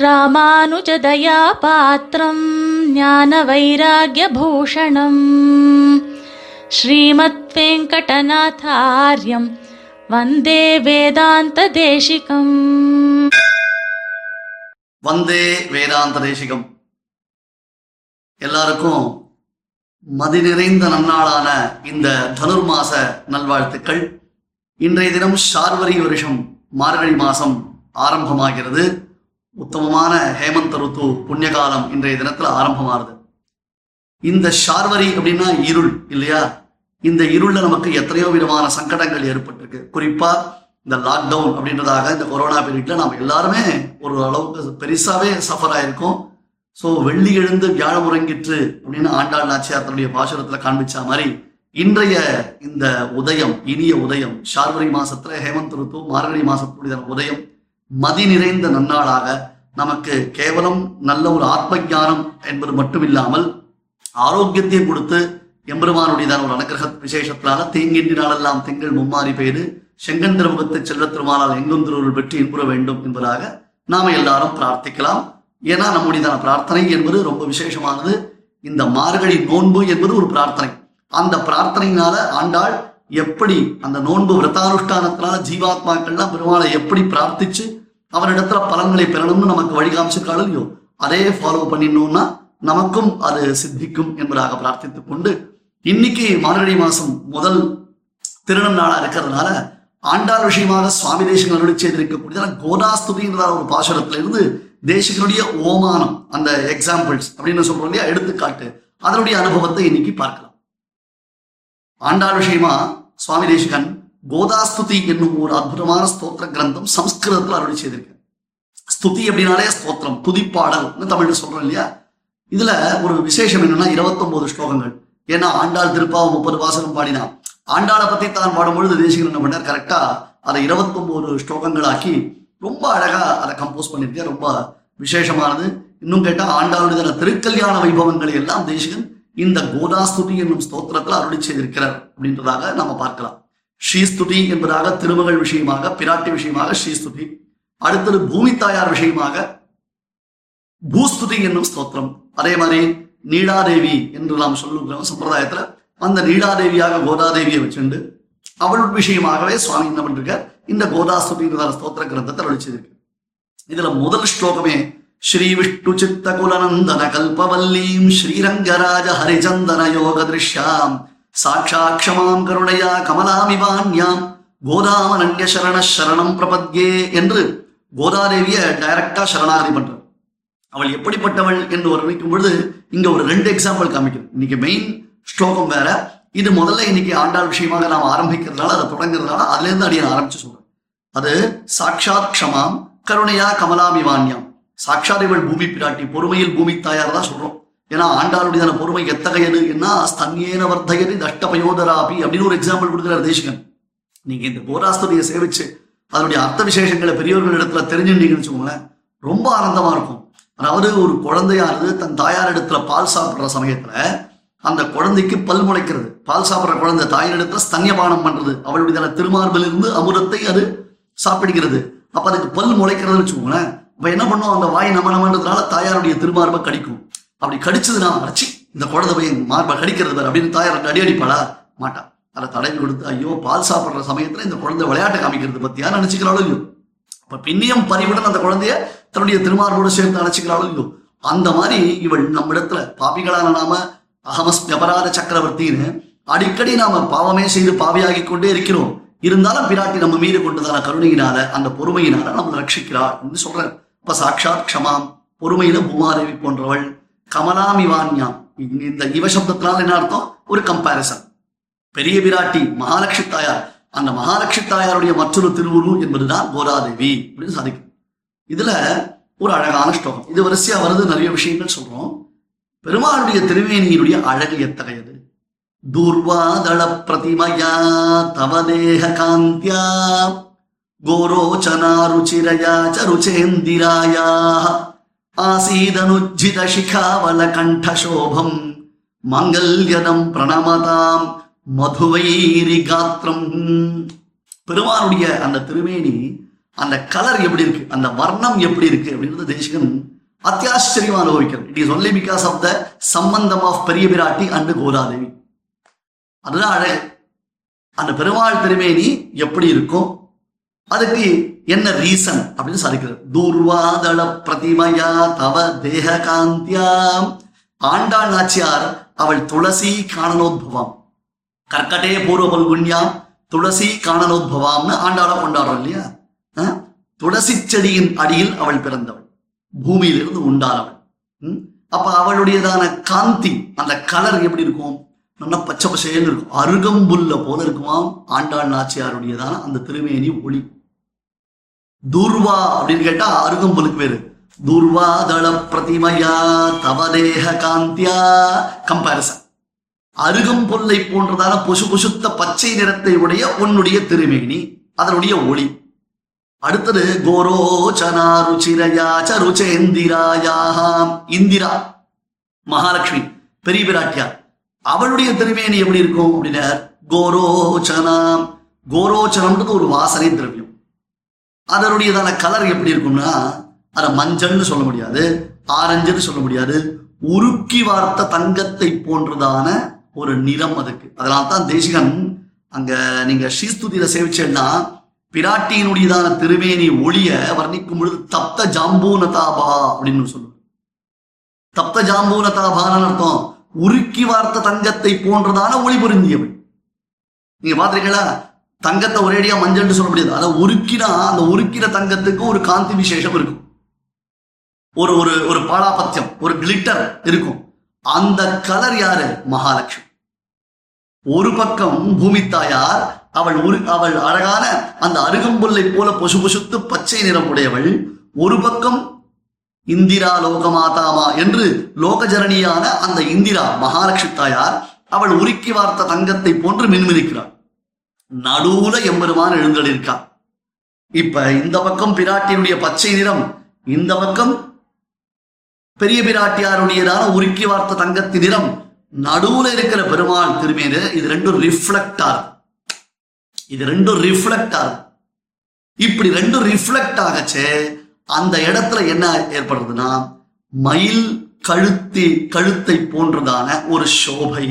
ராமானுஜதயா பாத்திரம் ஞான வைராகியபூஷணம் ஸ்ரீமத் வெங்கடநாதாரியம் வந்தே வேதாந்த தேசிகம் வந்தே வேதாந்த தேசிகம் எல்லாருக்கும் மதி நிறைந்த நன்னாளான இந்த தனுர்மாச நல்வாழ்த்துக்கள். இன்றைய தினம் சார்வரி வருஷம் மார்கழி மாசம் ஆரம்பமாகிறது. உத்தமமான ஹேமந்த ருத்து புண்ணியகாலம் இன்றைய தினத்துல ஆரம்பமாகுது இந்த ஷார்வரி அப்படின்னா இருள் இல்லையா? இந்த இருள்ல நமக்கு எத்தனையோ விதமான சங்கடங்கள் ஏற்பட்டிருக்கு. குறிப்பா இந்த லாக்டவுன் அப்படின்றதாக இந்த கொரோனா பீரியட்ல நாம் எல்லாருமே ஒரு அளவுக்கு பெருசாவே சஃபர் ஆயிருக்கோம். ஸோ வெள்ளி எழுந்து வியாழம் உறங்கிற்று அப்படின்னு ஆண்டாள் நாச்சியார் தன்னுடைய பாசுரத்துல காண்பிச்ச மாதிரி இன்றைய இந்த உதயம் இனிய உதயம் ஷார்வரி மாசத்துல ஹேமந்த் ருத்து மார்கழி மாசத்துடைய உதயம் மதி நிறைந்த நன்னாளாக நமக்கு கேவலம் நல்ல ஒரு ஆத்ம ஜானம் என்பது மட்டும் இல்லாமல் ஆரோக்கியத்தை கொடுத்து எம்பெருமானுடையதான ஒரு அனுகிரக விசேஷத்தினால தீங்கின்றி நாளெல்லாம் திங்கள் மும்மாறி பெய்து செங்கன் திருமுகத்தை செல்ல திருமானால் எங்கும் திருவுருள் பெற்று இன்புற வேண்டும் என்பதாக நாம எல்லாரும் பிரார்த்திக்கலாம். ஏன்னா நம்முடையதான பிரார்த்தனை என்பது ரொம்ப விசேஷமானது. இந்த மார்கழி நோன்பு என்பது ஒரு பிரார்த்தனை. அந்த பிரார்த்தனையினால ஆண்டாள் எப்படி அந்த நோன்பு விரதானுஷ்டானத்தினால ஜீவாத்மாக்கள்லாம் பெருமாளை எப்படி பிரார்த்திச்சு அவரிடத்துல பலன்களை பெறணும்னு நமக்கு வழிகாமிச்சிருக்காள் இல்லையோ அதே ஃபாலோ பண்ணிடணும்னா நமக்கும் அது சித்திக்கும் என்பதாக பிரார்த்தித்துக் கொண்டு இன்னைக்கு மார்கழி மாசம் முதல் திருநம் நாளா இருக்கிறதுனால ஆண்டாள் விஷயமாக சுவாமி தேசங்கள் அருளி செய்திருக்கக்கூடிய கோதாஸ்துதின்ற ஒரு பாசுரத்துல இருந்து தேசிகனுடைய ஓமானம் அந்த எக்ஸாம்பிள்ஸ் அப்படின்னு சொல்றோம் இல்லையா எடுத்துக்காட்டு. அதனுடைய அனுபவத்தை இன்னைக்கு பார்க்கலாம். ஆண்டாள் விஷயமா சுவாமி தேசிகன் கோதாஸ்துதி என்னும் ஒரு அற்புதமான ஸ்தோத்திர கிரந்தம் சம்ஸ்கிருதத்தில் அருள் செய்திருக்கு ஸ்துதி அப்படின்னாலே ஸ்தோத்திரம் துதிப்பாடல் தமிழ்ல சொல்றோம் இல்லையா? இதுல ஒரு விசேஷம் என்னன்னா இருபத்தொன்பது ஸ்லோகங்கள். ஏன்னா ஆண்டாள் திருப்பாவை முப்பது வாசகம் பாடினா ஆண்டாளை பத்தி தான் பாடும்பொழுது தேசிகன் என்ன பண்ணார்? கரெக்டா அதை இருபத்தொன்பது ஸ்லோகங்களாக்கி ரொம்ப அழகா அதை கம்போஸ் பண்ணியிருக்கேன் ரொம்ப விசேஷமானது. இன்னும் கேட்டால் ஆண்டாளுடைய திருக்கல்யாண வைபவங்களை எல்லாம் தேசிகன் இந்த கோதாஸ்துதி என்னும் ஸ்தோத்திரத்தில் அருளி செய்திருக்கிறார் அப்படின்றதாக நாம பார்க்கலாம். ஸ்ரீஸ்துதி என்பதாக திருமகள் விஷயமாக பிராட்டி விஷயமாக ஸ்ரீஸ்துதி அடுத்தது பூமி தாயார் விஷயமாக பூஸ்துதி என்னும் ஸ்தோத்திரம். அதே மாதிரி நீடாதேவி என்று நாம் சொல்லுகிறோம். சம்பிரதாயத்துல அந்த நீடாதேவியாக கோதாதேவியை வச்சுண்டு அவள் விஷயமாகவே சுவாமி என்ன பண்ணிருக்கார்? இந்த கோதாஸ்துதின்றதான ஸ்தோத்திர கிரந்தத்தை அருளி செய்திருக்கு இதுல முதல் ஸ்லோகமே ஸ்ரீ விஷ்ணு சித்த குலநந்தன கல்பவல்லீம் ஸ்ரீரங்கராஜ ஹரிச்சந்தன யோக திருஷ்யாம் சாட்சாட்சமாம் கருணையா கமலாமிவான்யாம் கோதாமனன்ய சரண சரணம் பிரபத்யே என்று கோதாதேவிய டைரக்டா சரணாதி பண்றார் அவள் எப்படிப்பட்டவள் என்று வர்ணிக்கும் பொழுது இங்க ஒரு ரெண்டு எக்ஸாம்பிள் காமிக்கும் இன்னைக்கு மெயின் ஸ்லோகம் வேற இது முதல்ல இன்னைக்கு ஆண்டாள் விஷயமாக நாம் ஆரம்பிக்கிறதுனால அதை தொடங்குறதுனால அதுல இருந்து அடியை ஆரம்பிச்சு சொல்றேன் அது சாட்சாத் க்ஷமாம் கருணையா கமலாமிவான்யாம் சாட்சாத் இவள் பூமி பிராட்டி பொறுமையில் பூமி தாயார் தான் சொல்றோம். ஏன்னா ஆண்டாளுடையதான பொறுமை எத்தகையது? என்ன? ஸ்தன்யேன வர்த்தகதி தஷ்டபயோதராபி அப்படின்னு ஒரு எக்ஸாம்பிள் கொடுக்குறார் தேசிகன். நீங்க இந்த கோராஸ்துதியை சேவிச்சு அதனுடைய அர்த்த விசேஷங்களை பெரியவர்கள் இடத்துல தெரிஞ்சுட்டீங்கன்னு வச்சுக்கோங்களேன் ரொம்ப ஆனந்தமா இருக்கும். அதாவது ஒரு குழந்தையானது தன் தாயார் இடத்துல பால் சாப்பிடுற சமயத்துல அந்த குழந்தைக்கு பல் முளைக்கிறது. பால் சாப்பிடுற குழந்தை தாயினிடத்துல ஸ்தன்யபானம் பண்றது. அவளுடைய திருமார்பிலிருந்து அமுதத்தை அது சாப்பிடுகிறது. அப்ப அதுக்கு பல் முளைக்கிறதுன்னு வச்சுக்கோங்களேன் அப்ப என்ன பண்ணும் அந்த வாய் நம்ம நம்மன்றதுனால தாயாருடைய திருமார்பை கடிக்கும். அப்படி கடிச்சதுன்னா அரைச்சி இந்த குழந்தை பையன் மார்பை கடிக்கிறது பார் அப்படின்னு தாயார் அடி அடிப்பாளா? மாட்டா அதை தடவி கொடுத்து ஐயோ பால் சாப்பிட்ற சமயத்துல இந்த குழந்தை விளையாட்டு காமிக்கிறது பத்தியா நினைச்சுக்கிறாளோ இல்லையோ? அப்ப பின்னியம் பறிவுடன் அந்த குழந்தைய தன்னுடைய திருமார்போடு சேர்த்து நினைச்சுக்கிறாளோ இல்லையோ? அந்த மாதிரி இவள் நம்மிடத்துல பாபிகளான நாம அகமஸ் அபராத சக்கரவர்த்தின்னு அடிக்கடி நாம பாவமே செய்து பாவியாகி கொண்டே இருக்கிறோம். இருந்தாலும் பிராட்டி நம்ம மீது கொண்டதான கருணையினால அந்த பொறுமையினால நம்ம ரட்சிக்கிறாள் அப்படின்னு சொல்றேன் இப்ப சாட்சாத் க்ஷமாம் பொறுமையில பூமாதேவி போன்றவள் கமலாமிவான்யாம். இந்த இவ சப்தத்தினால என்ன அர்த்தம்? ஒரு கம்பாரிசன் பெரிய பிராட்டி மகாலட்சுமி தாயார். அந்த மகாலட்சுமி தாயாருடைய மற்றொரு திருவுரு என்பதுதான் கோதாதேவி அப்படின்னு சாதிக்கும். இதுல ஒரு அழகான ஸ்லோகம். இது வரிசையா வருது நிறைய விஷயங்கள் சொல்றோம். பெருமாளுடைய திருவேணியினுடைய அழகு எத்தகையது? துர்வாதள பிரதிமயா தவதேக காந்தியா. கோரோச்சனா ருச்சிரயா ச ருச்சேந்திராயா ஆசீதனுஜ்ஜித சிகாவல கண்டசோபம் மங்கல்யதம் பிரணமதாம் மதுவைரி காத்திரம் பெருமானுடைய அந்த திருமேனி அந்த கலர் எப்படி இருக்கு அந்த வர்ணம் எப்படி இருக்கு அப்படின்றது தேசிகன் அத்தியாச்சரியமா அனுபவிக்கிறது it is only because of the சம்பந்தம் ஆஃப் பெரிய பிராட்டி அண்டு கோதாதேவி. அதுதான் அழகு. அந்த பெருமாள் திருமேனி எப்படி இருக்கும் அதுக்கு என்ன ரீசன் அப்படின்னு சாதிக்கிறது? தூர்வாதள பிரதிமயா தவ தேக காந்தியாம். ஆண்டாள் நாச்சியார் அவள் துளசி காணனோத்பவம். கர்க்கடே பூர்வ பல்குண்யாம் துளசி காணனோத்பவாம்னு ஆண்டாளை கொண்டாடுறோம் இல்லையா? துளசி செடியின் அடியில் அவள் பிறந்தவள். பூமியிலிருந்து உண்டானவள். அப்ப அவளுடையதான காந்தி அந்த கலர் எப்படி இருக்கும்? நல்லா பச்சை பசேன்னு இருக்கும். அருகம்புல்ல போல இருக்குமாம் ஆண்டாள் நாச்சியாருடையதான அந்த திருமேனி ஒளி. தூர்வா அப்படின்னு கேட்டா அருகம்புலுக்கு பேரு. தூர்வா தள பிரதிமயா தவதேக காந்தியா கம்பாரிசன் அருகம்புல்லை போன்றதான பொசு பொசுத்த பச்சை நிறத்தை உடைய உன்னுடைய திருமேனி அதனுடைய ஒளி. அடுத்தது கோரோச்சனா ருச்சிரயாச்ச ருச்சேந்திராயாம் இந்திரா மகாலட்சுமி பெரிய பிராட்டியார் அவளுடைய திருமேனி எப்படி இருக்கும் அப்படின்னா கோரோச்சனாம் கோரோச்சனம்ன்றது ஒரு வாசனை திரவியம். அதனுடையதான கலர் எப்படி இருக்கும்னா அதை மஞ்சள்னு சொல்ல முடியாது ஆரஞ்சுன்னு சொல்ல முடியாது உருக்கி வார்த்த தங்கத்தை போன்றதான ஒரு நிறம் அதுக்கு. அதனால தான் தேசிகன் அங்க நீங்க ஸ்ரீஸ்துதியில சேவிச்சேன்னா பிராட்டியினுடையதான திருமேனி ஒளிய வர்ணிக்கும் பொழுது தப்த ஜாம்பூனதாபா அப்படின்னு சொல்லுவோம் தப்த ஜாம்பூனதாபான்னு அர்த்தம் உருக்கி வார்த்த தங்கத்தை போன்றதான ஒளி பொருந்தியவள் நீங்க பாத்திருக்கீங்களா தங்கத்தை ஒரேடியா மஞ்சள்னு சொல்ல முடியாது. அதை உருக்கினா அந்த உருக்கிற தங்கத்துக்கு ஒரு காந்தி விசேஷம் இருக்கும். ஒரு ஒரு ஒரு பாலாபத்தியம் ஒரு கிளிட்டர் இருக்கும். அந்த கலர் யாரு? மகாலட்சுமி. ஒரு பக்கம் பூமி தாயார் அவள் உரு அவள் அழகான அந்த அருகம்புல்லை போல பொசு பொசுத்து பச்சை நிறம் உடையவள் ஒரு பக்கம் இந்திரா லோகமாதாமா என்று லோகஜரணியான அந்த இந்திரா மகாலட்சுமி தாயார் அவள் உருக்கி வார்த்த தங்கத்தை போன்று மின்மினிக்கிறாள். நடுவுல எம்பெருமான் எழுந்தளிருக்கா இப்ப இந்த பக்கம் பிராட்டியுடைய பச்சை நிறம் இந்த பக்கம் பெரிய பிராட்டியாருடையதான உருக்கி வார்த்த தங்கத்தின் நிறம் நடுவுல இருக்கிற பெருமாள் திருமேனு இது ரெண்டும் ரிஃப்ளெக்ட் இது ரெண்டும் ரிஃப்ளெக்ட் இப்படி ரெண்டும் ரிஃப்ளெக்ட் ஆகச்சே அந்த இடத்துல என்ன ஏற்படுறதுன்னா மயில் கழுத்தி கழுத்தை போன்றதான ஒரு சோபை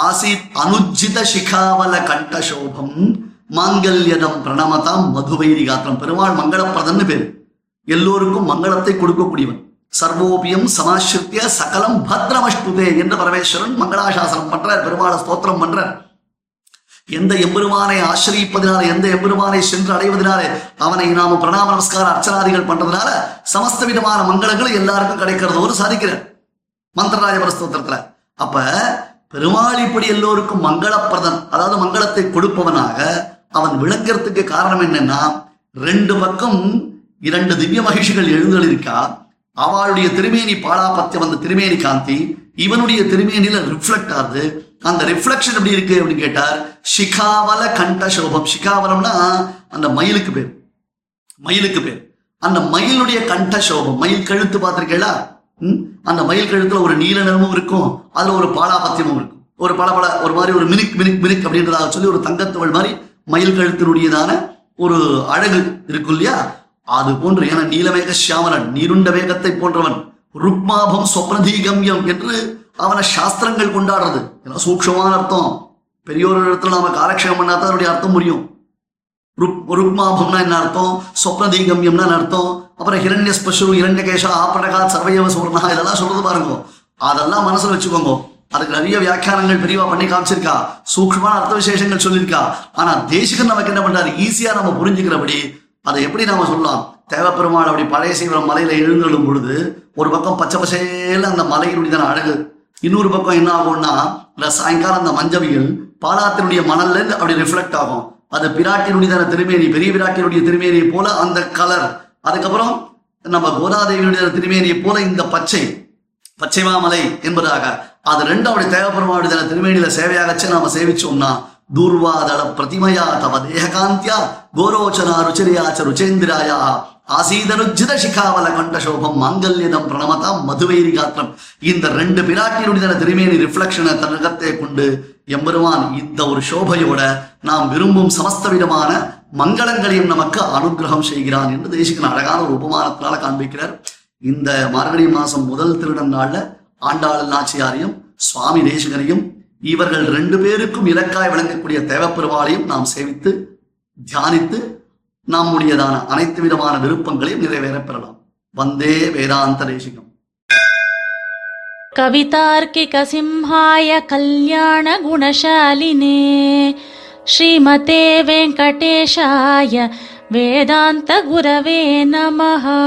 ஆசித் அனுஜித சிகாவல கண்ட சோபம் மாங்கல்யதம் பிரணமதாம் மதுவைரி காத்திரம். பெருமாள் மங்களப்பிரதன்னு பேரு. எல்லோருக்கும் மங்களத்தை கொடுக்கக்கூடியவன். சர்வோபியம் சமாசிருத்திய சகலம் பத்ரமஷ்டுதே என்று பரமேஸ்வரன் மங்களாசாசனம் பண்றார் பெருமாளை ஸ்தோத்திரம் பண்றார். எந்த எம்பெருமானை ஆசிரியிப்பதினால எந்த எம்பெருமானை சென்று அடைவதனால அவனை நாம பிரணாம நமஸ்கார அர்ச்சனாதிகள் பண்றதுனால சமஸ்த விதமான மங்களங்கள் எல்லாருக்கும் கிடைக்கிறதோடு சாதிக்கிறார். மந்திரராஜபர ஸ்தோத்திரத்துல அப்ப பெருமாள் இப்படி எல்லோருக்கும் மங்களப்பிரதன் அதாவது மங்களத்தை கொடுப்பவனாக அவன் விளங்குறதுக்கு காரணம் என்னன்னா ரெண்டு பக்கம் இரண்டு திவ்ய மகிழ்ச்சிகள் எழுந்தளிருக்கா அவளுடைய திருமேனி பாலாபத்தியம் அந்த திருமேனி காந்தி இவனுடைய திருமேனியில ரிஃப்ளெக்ட் ஆகுது. அந்த ரிஃப்ளெக்ஷன் எப்படி இருக்கு அப்படின்னு கேட்டார் சிகாவல கண்ட சோபம் சிகாவலம்னா அந்த மயிலுக்கு பேர். மயிலுக்கு பேர். அந்த மயிலுடைய கண்ட சோபம் மயில் கழுத்து பார்த்திருக்கீங்களா? அந்த மயில் கழுத்துல ஒரு நீல நிறமும் இருக்கும். அதுல ஒரு பாலாபத்தியமும் இருக்கும். ஒரு பல பல ஒரு மாதிரி ஒரு மினிக் மினிக் மினிக் அப்படின்றதாக சொல்லி ஒரு தங்கத்தவள் மாதிரி மயில் கழுத்தினுடையதான ஒரு அழகு இருக்கும் இல்லையா? அது போன்று என நீலமேக சியாமலன் நீருண்ட வேகத்தை போன்றவன் ருக்மாபம் சொப்னதீகம்யம் என்று அவனை சாஸ்திரங்கள் கொண்டாடுறது. ஏன்னா சூக்ஷமான அர்த்தம். பெரியோர் இடத்துல நாம காலக்ஷேபம் பண்ணாதான் அதனுடைய அர்த்தம் முடியும் ருக் ருக்மாபம்னா என்ன அர்த்தம்? சொப்னதீகம்யம்னா என்ன அர்த்தம்? அப்புறம் ஹிரண்ய ஸ்பஷு இரண்யகேஷா ஆப்படகா சர்வயவ சுவர்ணா இதெல்லாம் சொல்றது பாருங்க. அதெல்லாம் மனசுல வச்சுக்கோங்க. அதுக்கு நிறைய வியாக்கியானங்கள் பெரியவா பண்ணி காமிச்சிருக்கா. சூக்ஷமான அர்த்த விசேஷங்கள் சொல்லியிருக்கா. ஆனா தேசிகன் நமக்கு என்ன பண்றாரு? ஈஸியா நம்ம புரிஞ்சுக்கிறபடி அதை எப்படி நாம சொல்லலாம்? தேவப்பெருமாள் அப்படி பழைய சீவரம் மலையில எழுந்தெழும் பொழுது ஒரு பக்கம் பச்சை பசேல அந்த மலையினுடைய அழகு. இன்னொரு பக்கம் என்ன ஆகும்னா இந்த சாயங்காலம் அந்த மஞ்சவியல் பாலாத்தினுடைய மணல்ல இருந்து அப்படி ரிஃப்ளெக்ட் ஆகும். அது பிராட்டினுடைய திருமேனி பெரிய பிராட்டினுடைய திருமேனியை போல அந்த கலர். அதுக்கப்புறம் நம்ம கோதாதேவியுடைய திருமேனியை போல இந்த பச்சை பச்சைமாமலை என்பதாக. அது ரெண்டு அப்படி தேவப்பெருமாவுடைய திருமேனியில சேவையாகச்சு நாம சேவிச்சோம்னா தூர்வாதள பிரதிமயா தவ தேககாந்தியா கோரோச்சனா ருச்சிரியாச்ச ருச்சேந்திராயா ஆசீதனுஜித சிகாவல கண்ட சோபம் மாங்கல்யதம் பிரணமதாம் மதுவைரி காத்திரம் இந்த ரெண்டு பிராட்டியினுடைய திருமேனி ரிஃப்ளெக்ஷனை தன்னகத்தை கொண்டு எம்பெருமான் இந்த ஒரு சோபையோட நாம் விரும்பும் சமஸ்த விதமான மங்களங்களையும் நமக்கு அனுகிரகம் செய்கிறான் என்று தேசிகன் அழகான ஒரு உபமானத்தினால காண்பிக்கிறார். இந்த மார்கழி மாசம் முதல் திருடன் நாள்ல ஆண்டாள் நாச்சியாரையும் சுவாமி தேசிகனையும் இவர்கள் ரெண்டு பேருக்கும் இலக்காய் விளங்கக்கூடிய தேவப்பெருமாளையும் நாம் சேவித்து தியானித்து நம்முடையதான அனைத்து விதமான விருப்பங்களையும் நிறைவேற பெறலாம். வந்தே வேதாந்த தேசிகம். கவிதார்க்கிக சிம்ஹாய கல்யாண குணசாலினே ஸ்ரீமதே வெங்கடேஷாய வேதாந்த குரவே நமஹா.